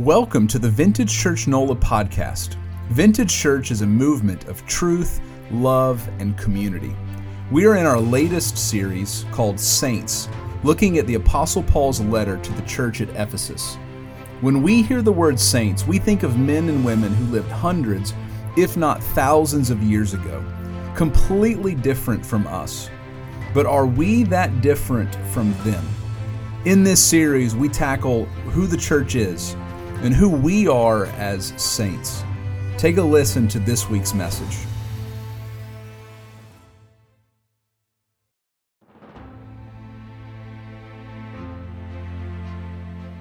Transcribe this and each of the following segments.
Welcome to the Vintage Church NOLA podcast. Vintage Church is a movement of truth, love, and community. We are in our latest series called Saints, looking at the Apostle Paul's letter to the church at Ephesus. When we hear the word saints, we think of men and women who lived hundreds, if not thousands of years ago, completely different from us. But are we that different from them? In this series, we tackle who the church is and who we are as saints. Take a listen to this week's message.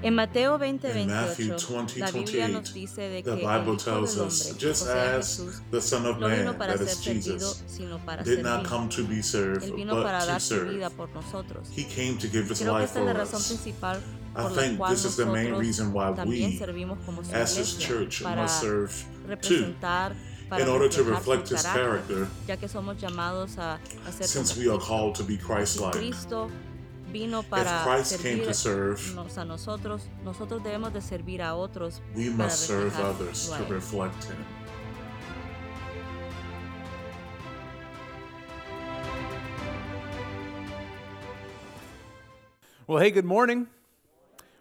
En Mateo 20, In Matthew 28, 20, 28, nos dice de the Bible tells us, just o as the Son of Man, para that ser is servido, Jesus, did not come to be served, but to dar su vida serve. He came to give his life esta es la for us. Principal I think this is the main reason why we, servimos como su as His church, must serve too, in order to reflect His character, ya que somos llamados a, a ser since we are called to be Si Christ-like. Cristo vino para Christ came to serve, a nosotros, nosotros debemos de servir a otros We para must serve others to reflect Him. Well, hey, good morning.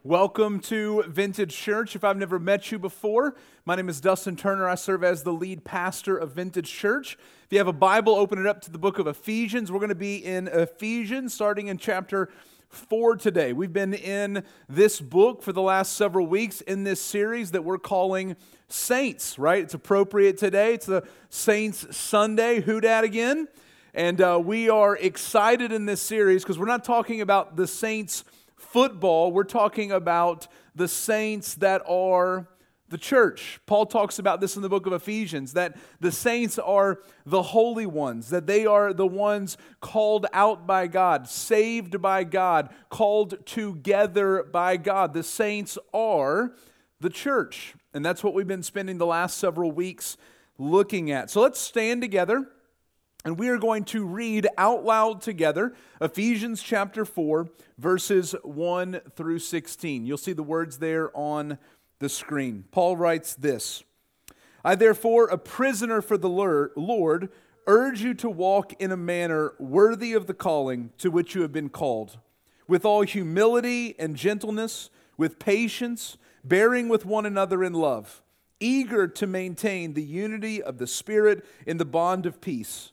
Welcome to Vintage Church. If I've never met you before, my name is Dustin Turner. I serve as the lead pastor of Vintage Church. If you have a Bible, open it up to the book of Ephesians. We're going to be in Ephesians, starting in chapter 4 today. We've been in this book for the last several weeks in this series that we're calling Saints, right? It's appropriate today. It's the Saints Sunday. Who dat again? And uh, we are excited in this series because we're not talking about the Saints football, we're talking about the saints that are the church. Paul talks about this in the book of Ephesians that the saints are the holy ones, that they are the ones called out by God, saved by God, called together by God. The saints are the church. And that's what we've been spending the last several weeks looking at. So let's stand together. And we are going to read out loud together Ephesians chapter 4, verses 1 through 16. You'll see the words there on the screen. Paul writes this I, therefore, a prisoner for the Lord, urge you to walk in a manner worthy of the calling to which you have been called, with all humility and gentleness, with patience, bearing with one another in love, eager to maintain the unity of the Spirit in the bond of peace.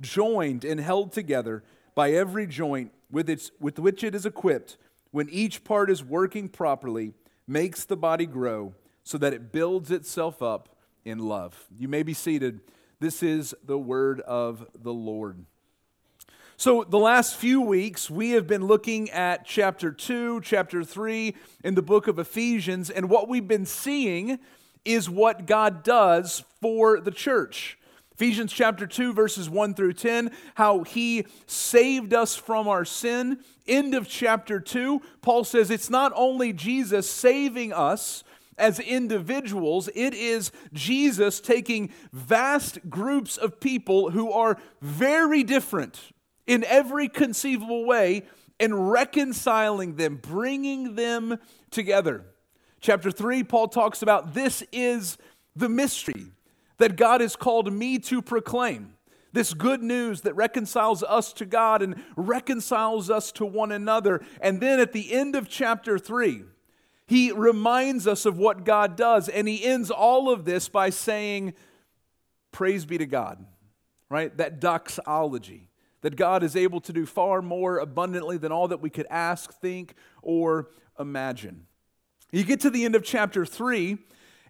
joined and held together by every joint with, its, with which it is equipped, when each part is working properly, makes the body grow so that it builds itself up in love. You may be seated. This is the word of the Lord. So, the last few weeks, we have been looking at chapter 2, chapter 3 in the book of Ephesians, and what we've been seeing is what God does for the church. Ephesians chapter 2, verses 1 through 10, how he saved us from our sin. End of chapter 2, Paul says it's not only Jesus saving us as individuals, it is Jesus taking vast groups of people who are very different in every conceivable way and reconciling them, bringing them together. Chapter 3, Paul talks about this is the mystery that God has called me to proclaim. This good news that reconciles us to God and reconciles us to one another. And then at the end of chapter 3, he reminds us of what God does, and he ends all of this by saying, Praise be to God, right? That doxology, that God is able to do far more abundantly than all that we could ask, think, or imagine. You get to the end of chapter 3,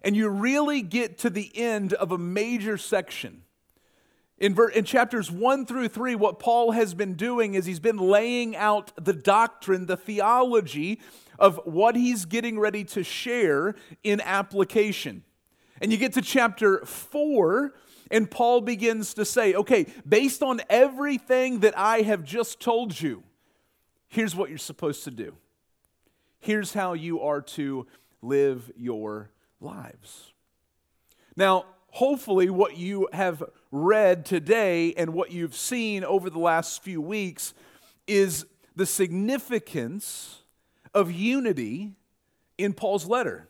and you really get to the end of a major section. In, ver- in chapters 1 through 3, what Paul has been doing is he's been laying out the doctrine, the theology of what he's getting ready to share in application. And you get to chapter 4, and Paul begins to say, okay, based on everything that I have just told you, here's what you're supposed to do. Here's how you are to live your lives. Now, hopefully, what you have read today and what you've seen over the last few weeks is the significance of unity in Paul's letter.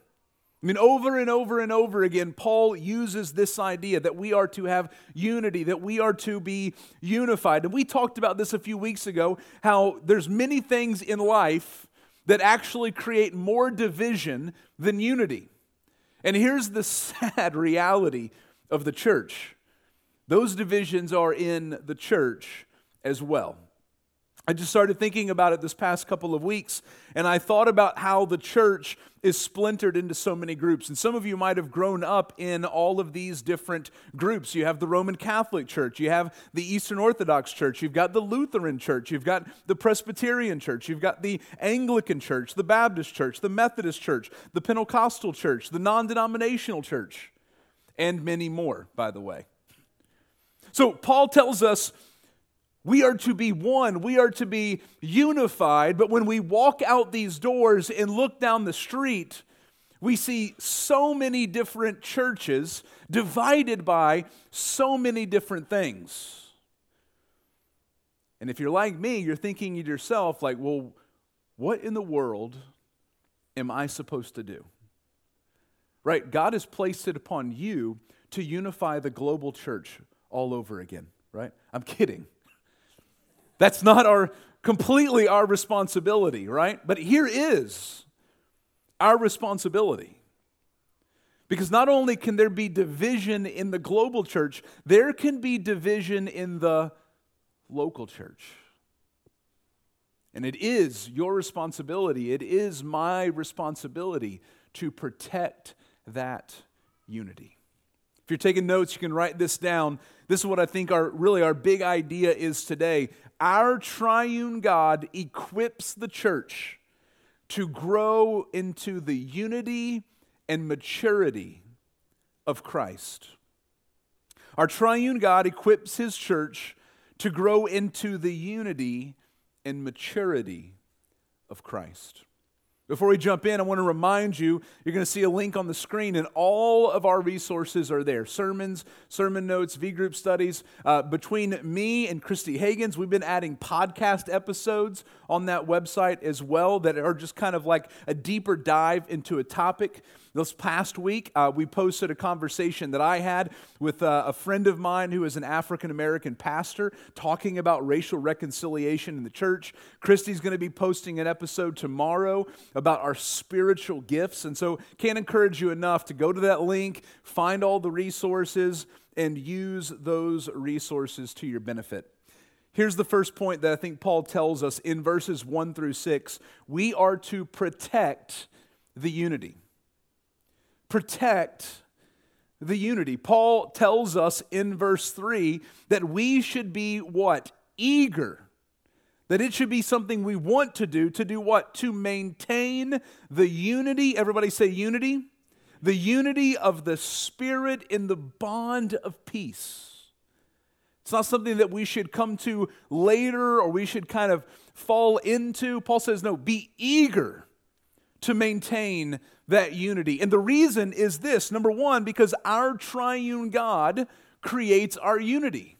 I mean, over and over and over again, Paul uses this idea that we are to have unity, that we are to be unified. And we talked about this a few weeks ago how there's many things in life that actually create more division than unity. And here's the sad reality of the church those divisions are in the church as well. I just started thinking about it this past couple of weeks, and I thought about how the church is splintered into so many groups. And some of you might have grown up in all of these different groups. You have the Roman Catholic Church, you have the Eastern Orthodox Church, you've got the Lutheran Church, you've got the Presbyterian Church, you've got the Anglican Church, the Baptist Church, the Methodist Church, the Pentecostal Church, the non denominational church, and many more, by the way. So, Paul tells us we are to be one. We are to be unified. But when we walk out these doors and look down the street, we see so many different churches divided by so many different things. And if you're like me, you're thinking to yourself, like, well, what in the world am I supposed to do? Right? God has placed it upon you to unify the global church all over again, right? I'm kidding. That's not our completely our responsibility, right? But here is our responsibility. Because not only can there be division in the global church, there can be division in the local church. And it is your responsibility, it is my responsibility to protect that unity. If you're taking notes, you can write this down. This is what I think our really our big idea is today. Our triune God equips the church to grow into the unity and maturity of Christ. Our triune God equips his church to grow into the unity and maturity of Christ. Before we jump in, I want to remind you you're going to see a link on the screen, and all of our resources are there sermons, sermon notes, V group studies. Uh, between me and Christy Hagens, we've been adding podcast episodes on that website as well that are just kind of like a deeper dive into a topic. This past week, uh, we posted a conversation that I had with uh, a friend of mine who is an African American pastor talking about racial reconciliation in the church. Christy's going to be posting an episode tomorrow about our spiritual gifts. And so, can't encourage you enough to go to that link, find all the resources, and use those resources to your benefit. Here's the first point that I think Paul tells us in verses 1 through 6 we are to protect the unity protect the unity. Paul tells us in verse 3 that we should be what? Eager. That it should be something we want to do. To do what? To maintain the unity. Everybody say unity. The unity of the Spirit in the bond of peace. It's not something that we should come to later or we should kind of fall into. Paul says, no, be eager to maintain that unity. And the reason is this number one, because our triune God creates our unity.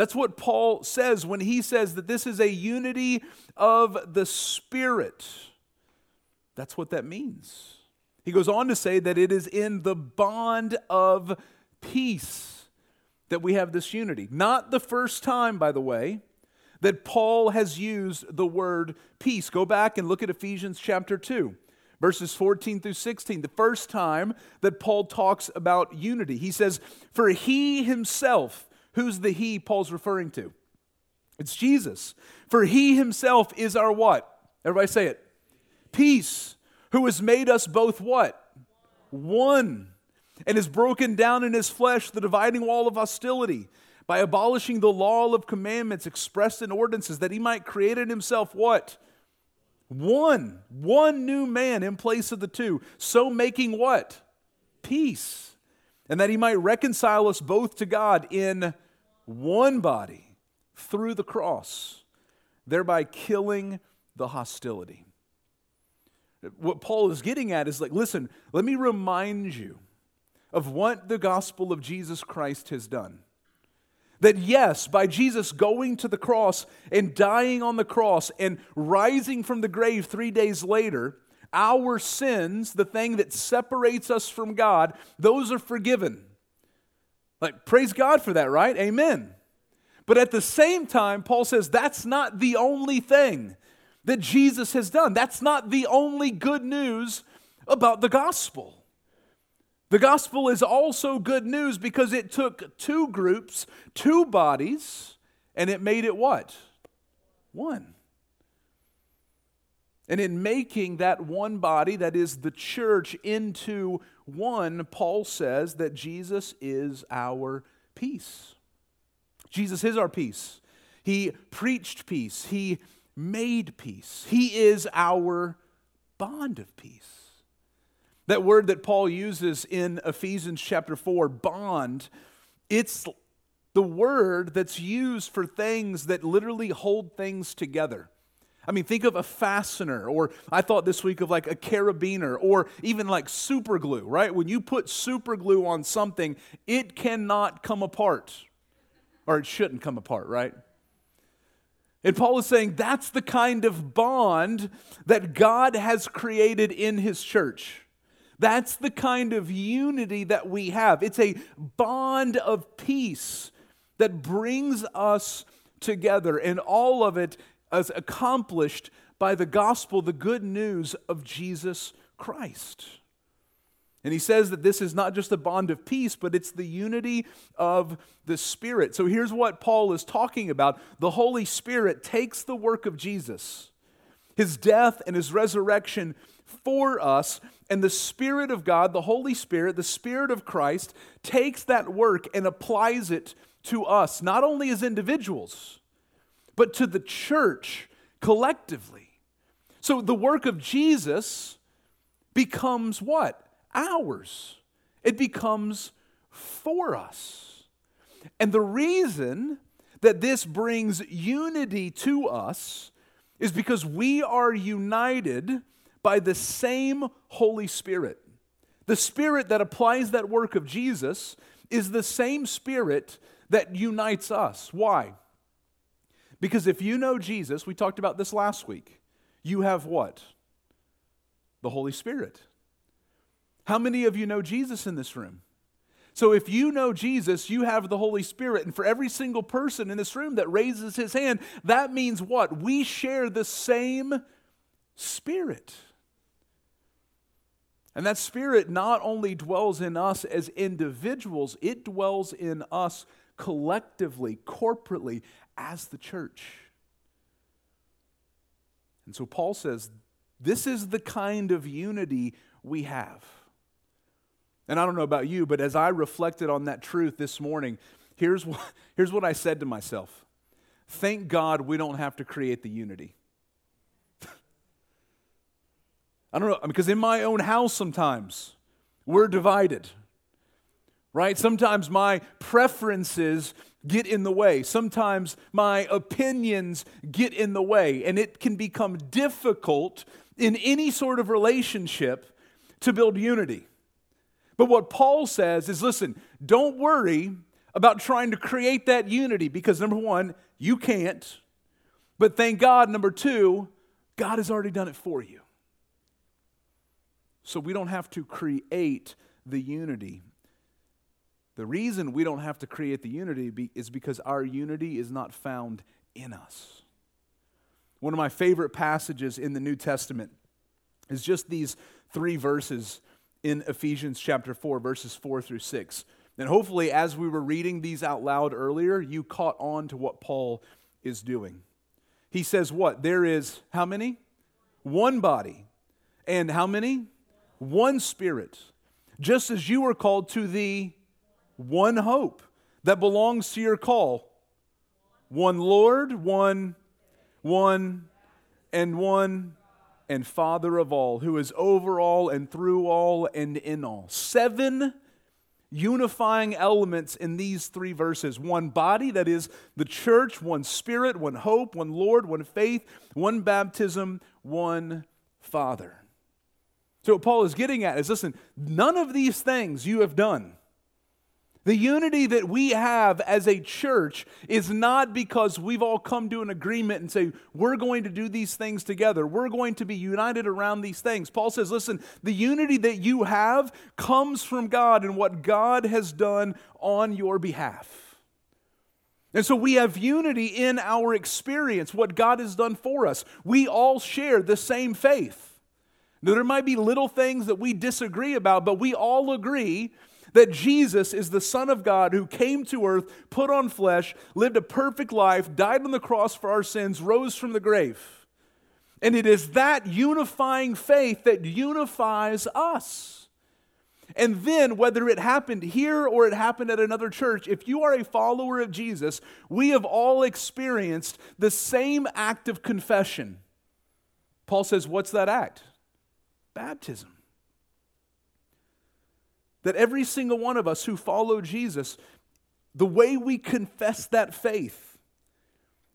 That's what Paul says when he says that this is a unity of the Spirit. That's what that means. He goes on to say that it is in the bond of peace that we have this unity. Not the first time, by the way, that Paul has used the word peace. Go back and look at Ephesians chapter 2, verses 14 through 16. The first time that Paul talks about unity, he says, For he himself, who's the he Paul's referring to? It's Jesus. For he himself is our what? Everybody say it. Peace, who has made us both what? One. And has broken down in his flesh the dividing wall of hostility by abolishing the law of commandments expressed in ordinances, that he might create in himself what? One, one new man in place of the two, so making what? Peace. And that he might reconcile us both to God in one body through the cross, thereby killing the hostility. What Paul is getting at is like, listen, let me remind you of what the gospel of Jesus Christ has done. That yes, by Jesus going to the cross and dying on the cross and rising from the grave three days later, our sins, the thing that separates us from God, those are forgiven. Like, praise God for that, right? Amen. But at the same time, Paul says that's not the only thing that Jesus has done. That's not the only good news about the gospel. The gospel is also good news because it took two groups, two bodies, and it made it what? One. And in making that one body, that is the church, into one, Paul says that Jesus is our peace. Jesus is our peace. He preached peace. He made peace. He is our bond of peace. That word that Paul uses in Ephesians chapter 4, bond, it's the word that's used for things that literally hold things together. I mean, think of a fastener, or I thought this week of like a carabiner, or even like super glue, right? When you put super glue on something, it cannot come apart, or it shouldn't come apart, right? And Paul is saying that's the kind of bond that God has created in his church. That's the kind of unity that we have. It's a bond of peace that brings us together, and all of it is accomplished by the gospel, the good news of Jesus Christ. And he says that this is not just a bond of peace, but it's the unity of the Spirit. So here's what Paul is talking about the Holy Spirit takes the work of Jesus, his death and his resurrection for us. And the Spirit of God, the Holy Spirit, the Spirit of Christ, takes that work and applies it to us, not only as individuals, but to the church collectively. So the work of Jesus becomes what? Ours. It becomes for us. And the reason that this brings unity to us is because we are united by the same Holy Spirit. The Spirit that applies that work of Jesus is the same Spirit that unites us. Why? Because if you know Jesus, we talked about this last week, you have what? The Holy Spirit. How many of you know Jesus in this room? So if you know Jesus, you have the Holy Spirit. And for every single person in this room that raises his hand, that means what? We share the same Spirit. And that Spirit not only dwells in us as individuals, it dwells in us collectively, corporately, as the church. And so Paul says, this is the kind of unity we have. And I don't know about you, but as I reflected on that truth this morning, here's what, here's what I said to myself Thank God we don't have to create the unity. I don't know, because in my own house sometimes we're divided, right? Sometimes my preferences get in the way. Sometimes my opinions get in the way, and it can become difficult in any sort of relationship to build unity. But what Paul says is listen, don't worry about trying to create that unity because number one, you can't. But thank God, number two, God has already done it for you. So we don't have to create the unity. The reason we don't have to create the unity is because our unity is not found in us. One of my favorite passages in the New Testament is just these three verses in Ephesians chapter 4, verses 4 through 6. And hopefully, as we were reading these out loud earlier, you caught on to what Paul is doing. He says, What? There is how many? One body. And how many? One spirit. Just as you were called to the one hope that belongs to your call. One Lord, one, one, and one and Father of all, who is over all and through all and in all. Seven unifying elements in these three verses one body, that is the church, one spirit, one hope, one Lord, one faith, one baptism, one Father. So, what Paul is getting at is listen, none of these things you have done the unity that we have as a church is not because we've all come to an agreement and say, we're going to do these things together. We're going to be united around these things. Paul says, listen, the unity that you have comes from God and what God has done on your behalf. And so we have unity in our experience, what God has done for us. We all share the same faith. Now, there might be little things that we disagree about, but we all agree that Jesus is the Son of God who came to earth, put on flesh, lived a perfect life, died on the cross for our sins, rose from the grave. And it is that unifying faith that unifies us. And then, whether it happened here or it happened at another church, if you are a follower of Jesus, we have all experienced the same act of confession. Paul says, What's that act? Baptism that every single one of us who follow Jesus, the way we confess that faith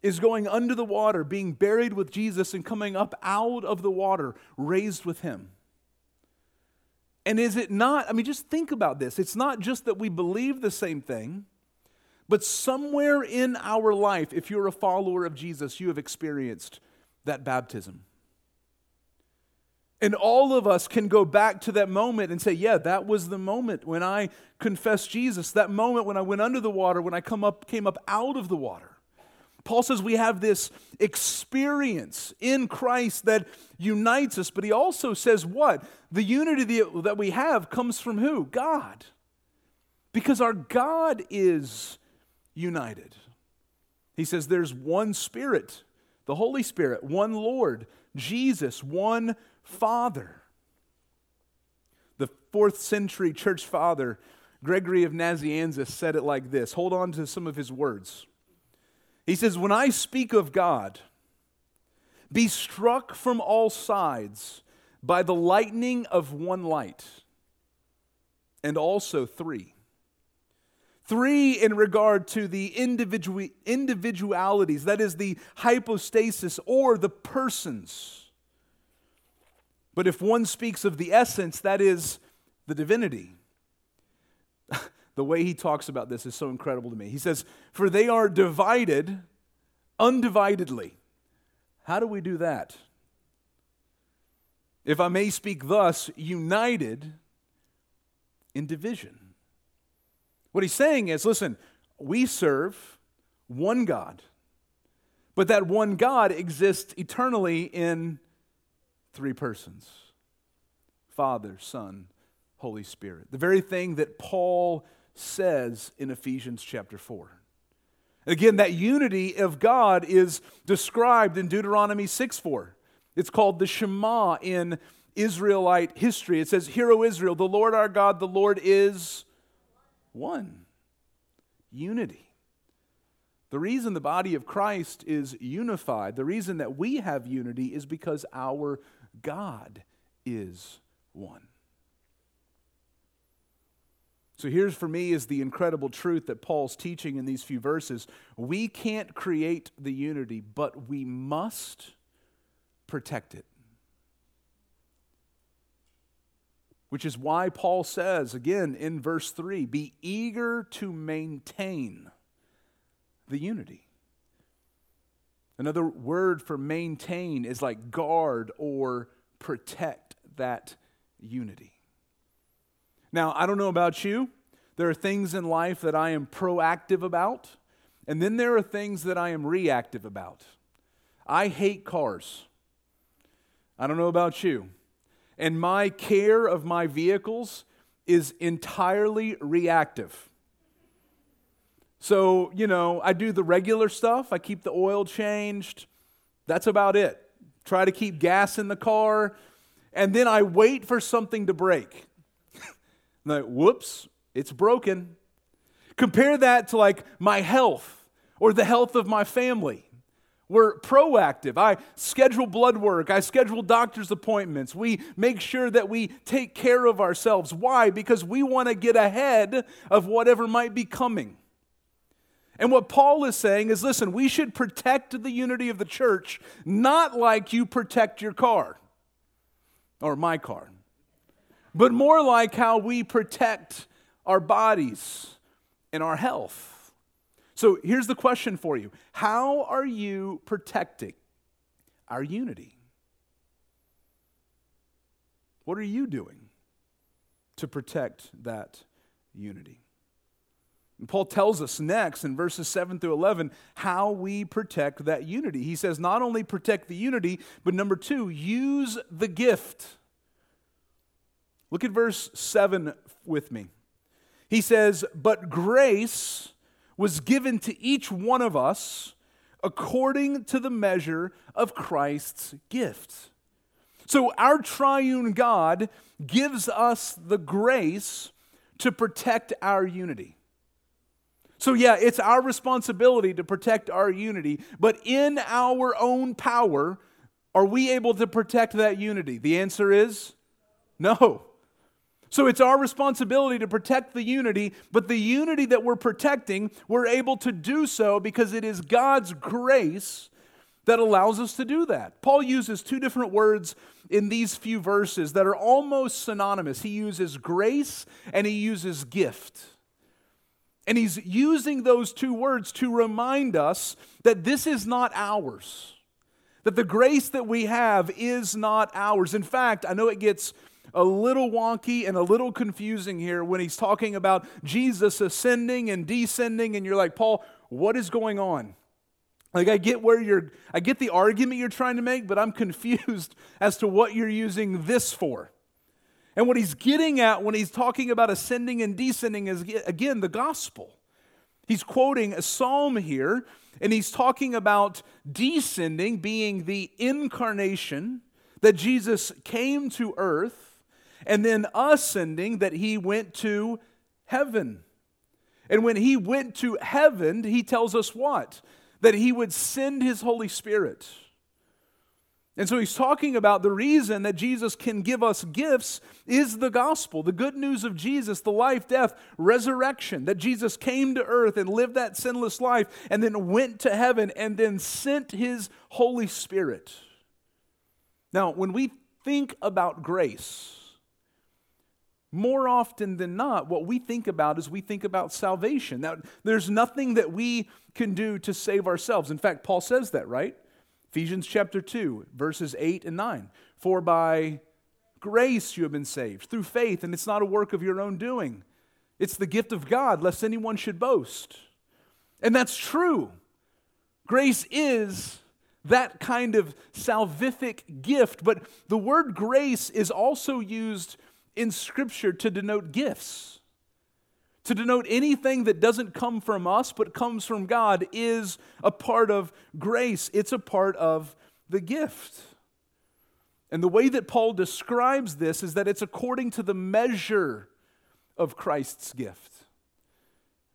is going under the water, being buried with Jesus, and coming up out of the water, raised with Him. And is it not, I mean, just think about this. It's not just that we believe the same thing, but somewhere in our life, if you're a follower of Jesus, you have experienced that baptism. And all of us can go back to that moment and say, yeah, that was the moment when I confessed Jesus, that moment when I went under the water, when I come up, came up out of the water. Paul says we have this experience in Christ that unites us, but he also says what? The unity that we have comes from who? God. Because our God is united. He says there's one Spirit, the Holy Spirit, one Lord, Jesus, one Father. The fourth century church father, Gregory of Nazianzus, said it like this. Hold on to some of his words. He says, When I speak of God, be struck from all sides by the lightning of one light, and also three. Three in regard to the individual, individualities, that is the hypostasis or the persons but if one speaks of the essence, that is the divinity. the way he talks about this is so incredible to me. He says, For they are divided undividedly. How do we do that? If I may speak thus, united in division. What he's saying is listen, we serve one God, but that one God exists eternally in three persons Father, Son, Holy Spirit. The very thing that Paul says in Ephesians chapter 4. Again, that unity of God is described in Deuteronomy 6 4. It's called the Shema in Israelite history. It says, Hear, O Israel, the Lord our God, the Lord is one. Unity. The reason the body of Christ is unified, the reason that we have unity, is because our God is one. So here's for me is the incredible truth that Paul's teaching in these few verses. We can't create the unity, but we must protect it. Which is why Paul says again in verse 3, be eager to maintain the unity. Another word for maintain is like guard or protect that unity. Now, I don't know about you. There are things in life that I am proactive about, and then there are things that I am reactive about. I hate cars. I don't know about you. And my care of my vehicles is entirely reactive. So, you know, I do the regular stuff, I keep the oil changed. That's about it. Try to keep gas in the car. And then I wait for something to break. like, whoops, it's broken. Compare that to like my health or the health of my family. We're proactive. I schedule blood work. I schedule doctor's appointments. We make sure that we take care of ourselves. Why? Because we want to get ahead of whatever might be coming. And what Paul is saying is listen, we should protect the unity of the church, not like you protect your car or my car, but more like how we protect our bodies and our health. So here's the question for you How are you protecting our unity? What are you doing to protect that unity? And Paul tells us next in verses 7 through 11 how we protect that unity. He says, not only protect the unity, but number two, use the gift. Look at verse 7 with me. He says, But grace was given to each one of us according to the measure of Christ's gift. So our triune God gives us the grace to protect our unity. So, yeah, it's our responsibility to protect our unity, but in our own power, are we able to protect that unity? The answer is no. So it's our responsibility to protect the unity, but the unity that we're protecting, we're able to do so because it is God's grace that allows us to do that. Paul uses two different words in these few verses that are almost synonymous. He uses grace and he uses gift. And he's using those two words to remind us that this is not ours, that the grace that we have is not ours. In fact, I know it gets a little wonky and a little confusing here when he's talking about Jesus ascending and descending, and you're like, Paul, what is going on? Like, I get where you're, I get the argument you're trying to make, but I'm confused as to what you're using this for. And what he's getting at when he's talking about ascending and descending is, again, the gospel. He's quoting a psalm here, and he's talking about descending being the incarnation that Jesus came to earth, and then ascending that he went to heaven. And when he went to heaven, he tells us what? That he would send his Holy Spirit. And so he's talking about the reason that Jesus can give us gifts is the gospel, the good news of Jesus, the life, death, resurrection, that Jesus came to earth and lived that sinless life and then went to heaven and then sent his Holy Spirit. Now, when we think about grace, more often than not, what we think about is we think about salvation. Now, there's nothing that we can do to save ourselves. In fact, Paul says that, right? Ephesians chapter 2, verses 8 and 9. For by grace you have been saved through faith, and it's not a work of your own doing. It's the gift of God, lest anyone should boast. And that's true. Grace is that kind of salvific gift, but the word grace is also used in Scripture to denote gifts to denote anything that doesn't come from us but comes from God is a part of grace. It's a part of the gift. And the way that Paul describes this is that it's according to the measure of Christ's gift.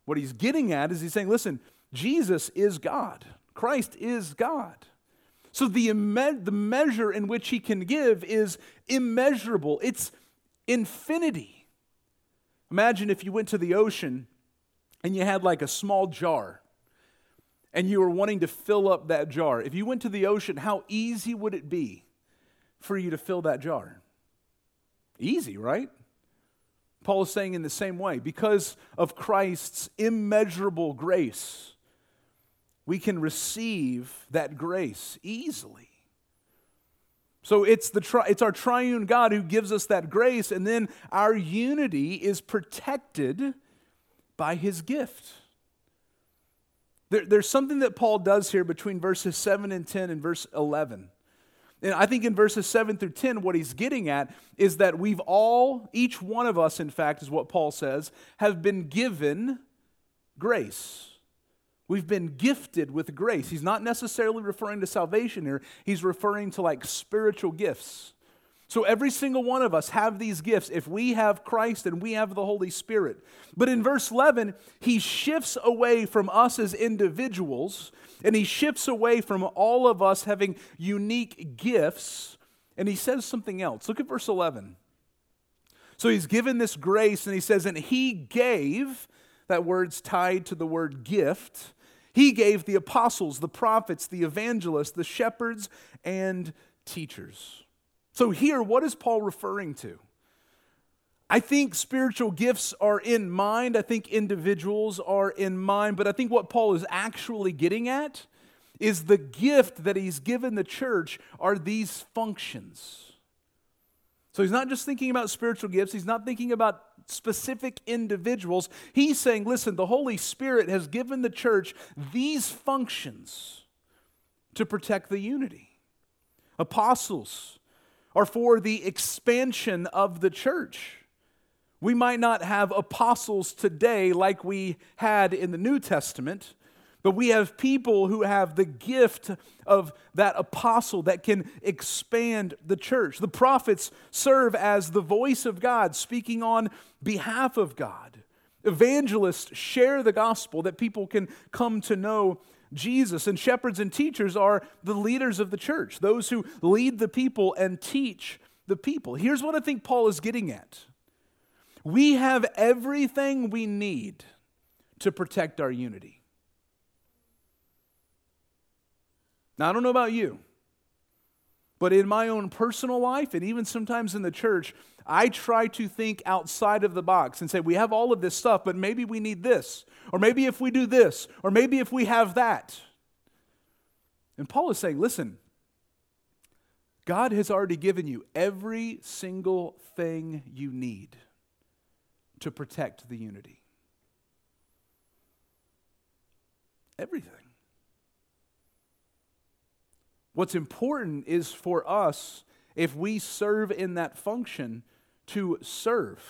What he's getting at is he's saying, listen, Jesus is God, Christ is God. So the, the measure in which he can give is immeasurable, it's infinity. Imagine if you went to the ocean and you had like a small jar and you were wanting to fill up that jar. If you went to the ocean, how easy would it be for you to fill that jar? Easy, right? Paul is saying in the same way, because of Christ's immeasurable grace, we can receive that grace easily. So it's, the tri- it's our triune God who gives us that grace, and then our unity is protected by his gift. There, there's something that Paul does here between verses 7 and 10 and verse 11. And I think in verses 7 through 10, what he's getting at is that we've all, each one of us, in fact, is what Paul says, have been given grace. We've been gifted with grace. He's not necessarily referring to salvation here, he's referring to like spiritual gifts. So every single one of us have these gifts if we have Christ and we have the Holy Spirit. But in verse 11, he shifts away from us as individuals and he shifts away from all of us having unique gifts and he says something else. Look at verse 11. So he's given this grace and he says, and he gave, that word's tied to the word gift. He gave the apostles, the prophets, the evangelists, the shepherds, and teachers. So, here, what is Paul referring to? I think spiritual gifts are in mind. I think individuals are in mind. But I think what Paul is actually getting at is the gift that he's given the church are these functions. So he's not just thinking about spiritual gifts, he's not thinking about specific individuals. He's saying, listen, the Holy Spirit has given the church these functions to protect the unity. Apostles, are for the expansion of the church. We might not have apostles today like we had in the New Testament, but we have people who have the gift of that apostle that can expand the church. The prophets serve as the voice of God, speaking on behalf of God. Evangelists share the gospel that people can come to know Jesus. And shepherds and teachers are the leaders of the church, those who lead the people and teach the people. Here's what I think Paul is getting at we have everything we need to protect our unity. Now, I don't know about you, but in my own personal life and even sometimes in the church, I try to think outside of the box and say, we have all of this stuff, but maybe we need this. Or maybe if we do this. Or maybe if we have that. And Paul is saying, listen, God has already given you every single thing you need to protect the unity. Everything. What's important is for us, if we serve in that function, to serve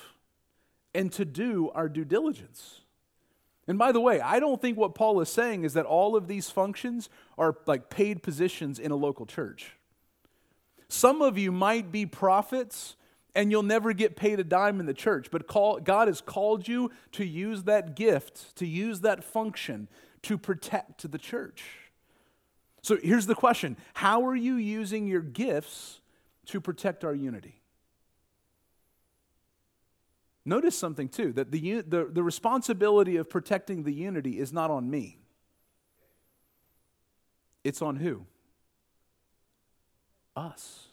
and to do our due diligence. And by the way, I don't think what Paul is saying is that all of these functions are like paid positions in a local church. Some of you might be prophets and you'll never get paid a dime in the church, but call, God has called you to use that gift, to use that function to protect the church. So here's the question How are you using your gifts to protect our unity? Notice something too that the, the, the responsibility of protecting the unity is not on me, it's on who? Us.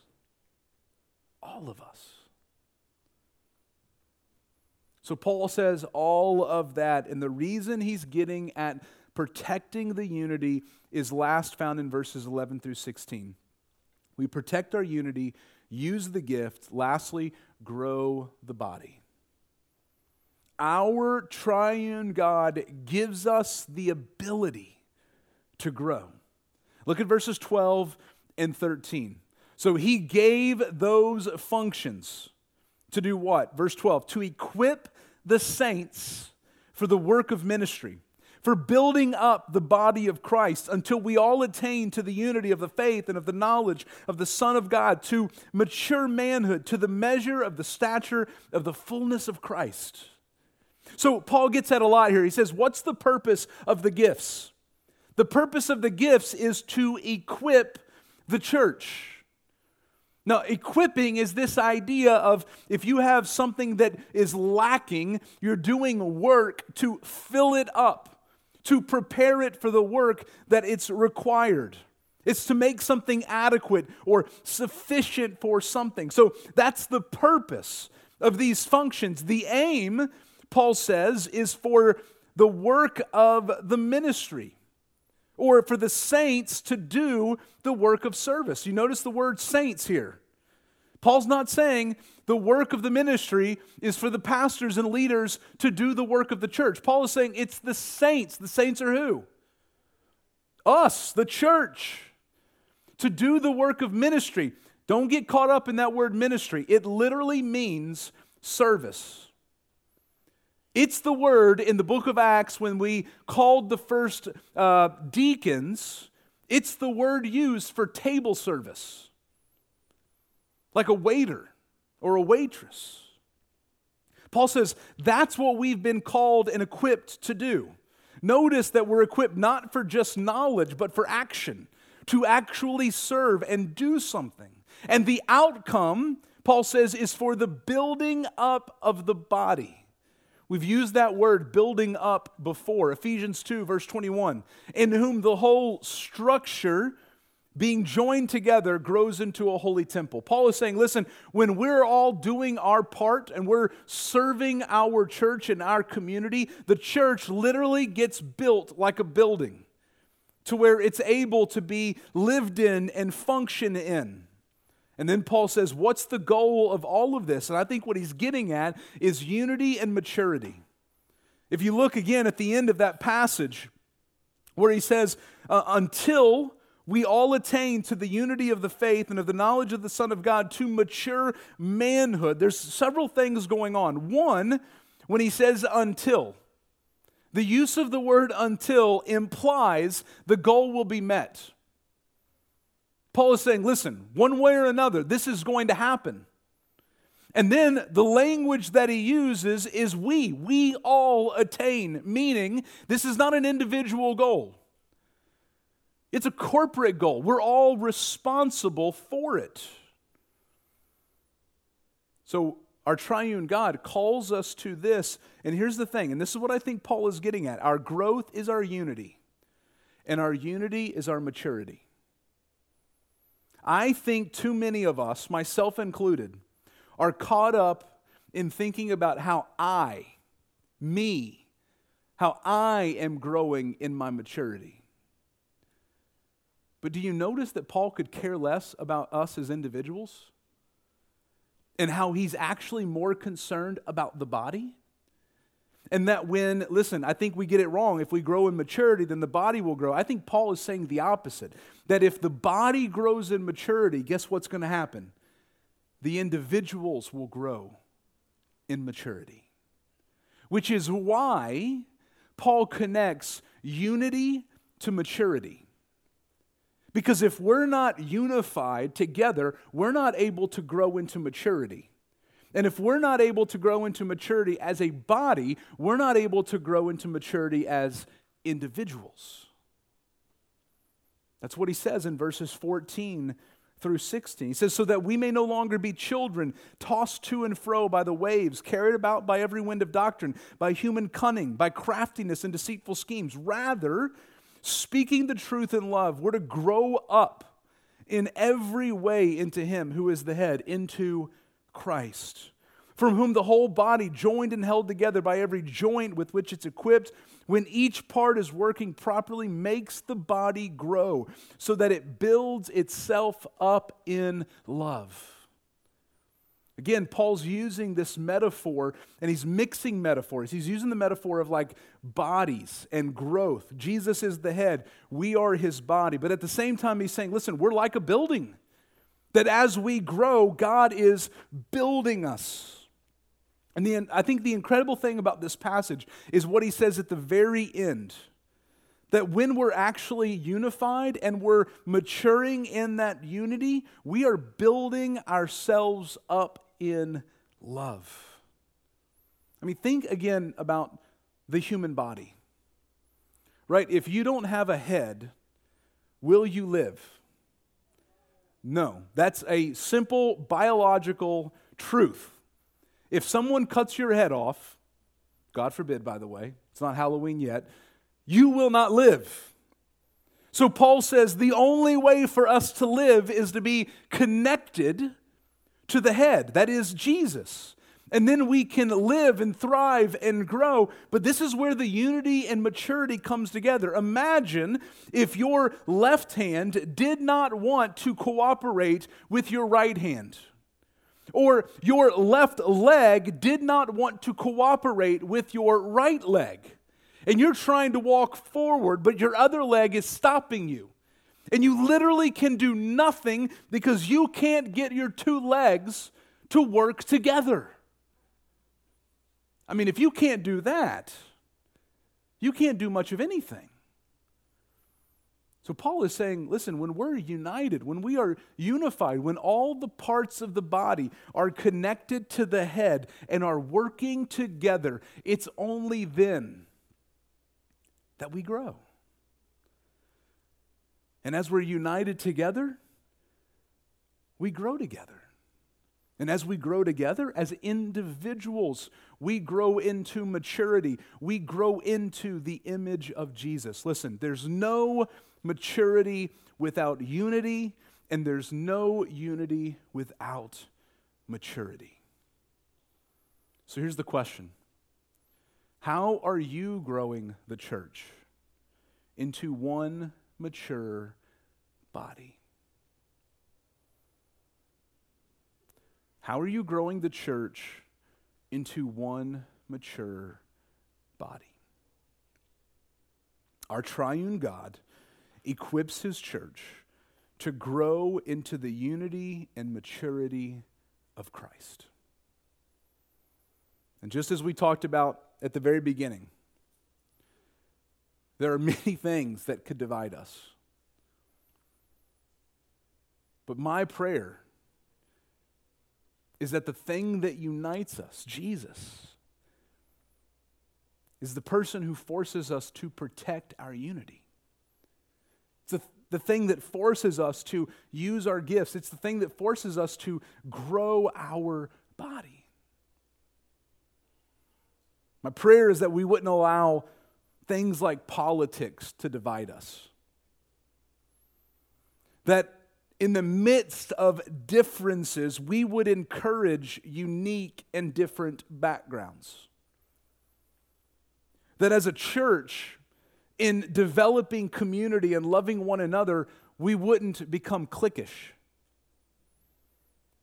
All of us. So Paul says all of that, and the reason he's getting at protecting the unity is last found in verses 11 through 16. We protect our unity, use the gift, lastly, grow the body. Our triune God gives us the ability to grow. Look at verses 12 and 13. So he gave those functions to do what? Verse 12 to equip the saints for the work of ministry for building up the body of Christ until we all attain to the unity of the faith and of the knowledge of the Son of God, to mature manhood, to the measure of the stature of the fullness of Christ. So Paul gets at a lot here. He says, What's the purpose of the gifts? The purpose of the gifts is to equip the church. Now, equipping is this idea of if you have something that is lacking, you're doing work to fill it up, to prepare it for the work that it's required. It's to make something adequate or sufficient for something. So that's the purpose of these functions. The aim, Paul says, is for the work of the ministry or for the saints to do the work of service. You notice the word saints here. Paul's not saying the work of the ministry is for the pastors and leaders to do the work of the church. Paul is saying it's the saints. The saints are who? Us, the church, to do the work of ministry. Don't get caught up in that word ministry. It literally means service. It's the word in the book of Acts when we called the first uh, deacons, it's the word used for table service, like a waiter or a waitress. Paul says that's what we've been called and equipped to do. Notice that we're equipped not for just knowledge, but for action, to actually serve and do something. And the outcome, Paul says, is for the building up of the body. We've used that word building up before. Ephesians 2, verse 21. In whom the whole structure, being joined together, grows into a holy temple. Paul is saying, listen, when we're all doing our part and we're serving our church and our community, the church literally gets built like a building to where it's able to be lived in and function in. And then Paul says, What's the goal of all of this? And I think what he's getting at is unity and maturity. If you look again at the end of that passage, where he says, uh, Until we all attain to the unity of the faith and of the knowledge of the Son of God to mature manhood, there's several things going on. One, when he says until, the use of the word until implies the goal will be met. Paul is saying, listen, one way or another, this is going to happen. And then the language that he uses is we. We all attain, meaning this is not an individual goal, it's a corporate goal. We're all responsible for it. So, our triune God calls us to this. And here's the thing, and this is what I think Paul is getting at our growth is our unity, and our unity is our maturity. I think too many of us, myself included, are caught up in thinking about how I, me, how I am growing in my maturity. But do you notice that Paul could care less about us as individuals? And how he's actually more concerned about the body? And that when, listen, I think we get it wrong. If we grow in maturity, then the body will grow. I think Paul is saying the opposite that if the body grows in maturity, guess what's going to happen? The individuals will grow in maturity. Which is why Paul connects unity to maturity. Because if we're not unified together, we're not able to grow into maturity. And if we're not able to grow into maturity as a body, we're not able to grow into maturity as individuals. That's what he says in verses 14 through 16. He says, So that we may no longer be children, tossed to and fro by the waves, carried about by every wind of doctrine, by human cunning, by craftiness and deceitful schemes. Rather, speaking the truth in love, we're to grow up in every way into him who is the head, into Christ, from whom the whole body, joined and held together by every joint with which it's equipped, when each part is working properly, makes the body grow so that it builds itself up in love. Again, Paul's using this metaphor and he's mixing metaphors. He's using the metaphor of like bodies and growth. Jesus is the head, we are his body. But at the same time, he's saying, listen, we're like a building. That as we grow, God is building us. And the, I think the incredible thing about this passage is what he says at the very end that when we're actually unified and we're maturing in that unity, we are building ourselves up in love. I mean, think again about the human body, right? If you don't have a head, will you live? No, that's a simple biological truth. If someone cuts your head off, God forbid, by the way, it's not Halloween yet, you will not live. So Paul says the only way for us to live is to be connected to the head, that is Jesus. And then we can live and thrive and grow. But this is where the unity and maturity comes together. Imagine if your left hand did not want to cooperate with your right hand, or your left leg did not want to cooperate with your right leg. And you're trying to walk forward, but your other leg is stopping you. And you literally can do nothing because you can't get your two legs to work together. I mean, if you can't do that, you can't do much of anything. So, Paul is saying, listen, when we're united, when we are unified, when all the parts of the body are connected to the head and are working together, it's only then that we grow. And as we're united together, we grow together. And as we grow together as individuals, we grow into maturity. We grow into the image of Jesus. Listen, there's no maturity without unity, and there's no unity without maturity. So here's the question How are you growing the church into one mature body? How are you growing the church into one mature body? Our triune God equips his church to grow into the unity and maturity of Christ. And just as we talked about at the very beginning, there are many things that could divide us. But my prayer is that the thing that unites us, Jesus, is the person who forces us to protect our unity. It's the, the thing that forces us to use our gifts, it's the thing that forces us to grow our body. My prayer is that we wouldn't allow things like politics to divide us. That in the midst of differences, we would encourage unique and different backgrounds. That as a church, in developing community and loving one another, we wouldn't become cliquish.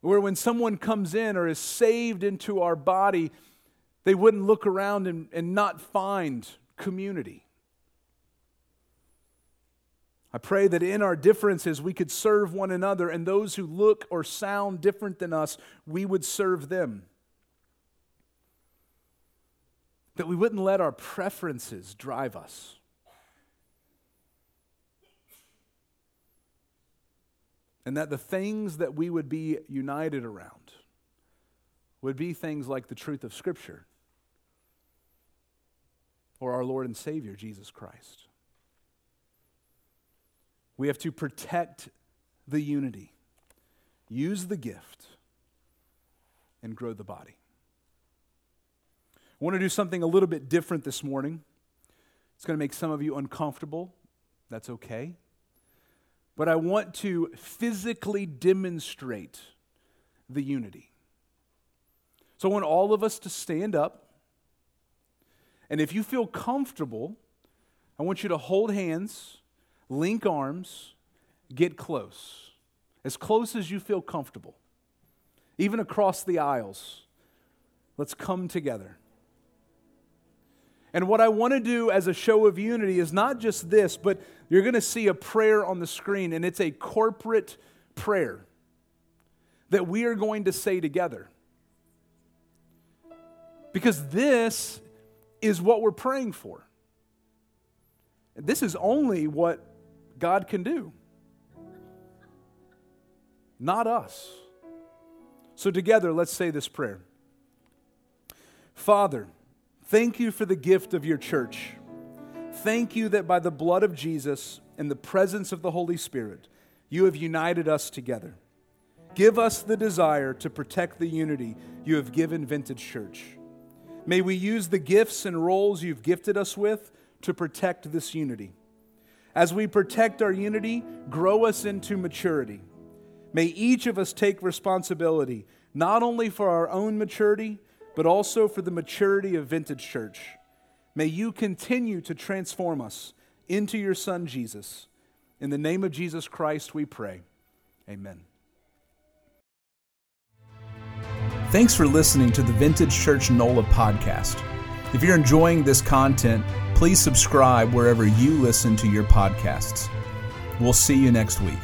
Where when someone comes in or is saved into our body, they wouldn't look around and, and not find community. I pray that in our differences we could serve one another, and those who look or sound different than us, we would serve them. That we wouldn't let our preferences drive us. And that the things that we would be united around would be things like the truth of Scripture or our Lord and Savior, Jesus Christ. We have to protect the unity, use the gift, and grow the body. I want to do something a little bit different this morning. It's going to make some of you uncomfortable. That's okay. But I want to physically demonstrate the unity. So I want all of us to stand up. And if you feel comfortable, I want you to hold hands link arms, get close, as close as you feel comfortable, even across the aisles. Let's come together. And what I want to do as a show of unity is not just this, but you're going to see a prayer on the screen, and it's a corporate prayer that we are going to say together. Because this is what we're praying for. This is only what God can do, not us. So, together, let's say this prayer Father, thank you for the gift of your church. Thank you that by the blood of Jesus and the presence of the Holy Spirit, you have united us together. Give us the desire to protect the unity you have given Vintage Church. May we use the gifts and roles you've gifted us with to protect this unity. As we protect our unity, grow us into maturity. May each of us take responsibility, not only for our own maturity, but also for the maturity of Vintage Church. May you continue to transform us into your Son, Jesus. In the name of Jesus Christ, we pray. Amen. Thanks for listening to the Vintage Church NOLA podcast. If you're enjoying this content, please subscribe wherever you listen to your podcasts. We'll see you next week.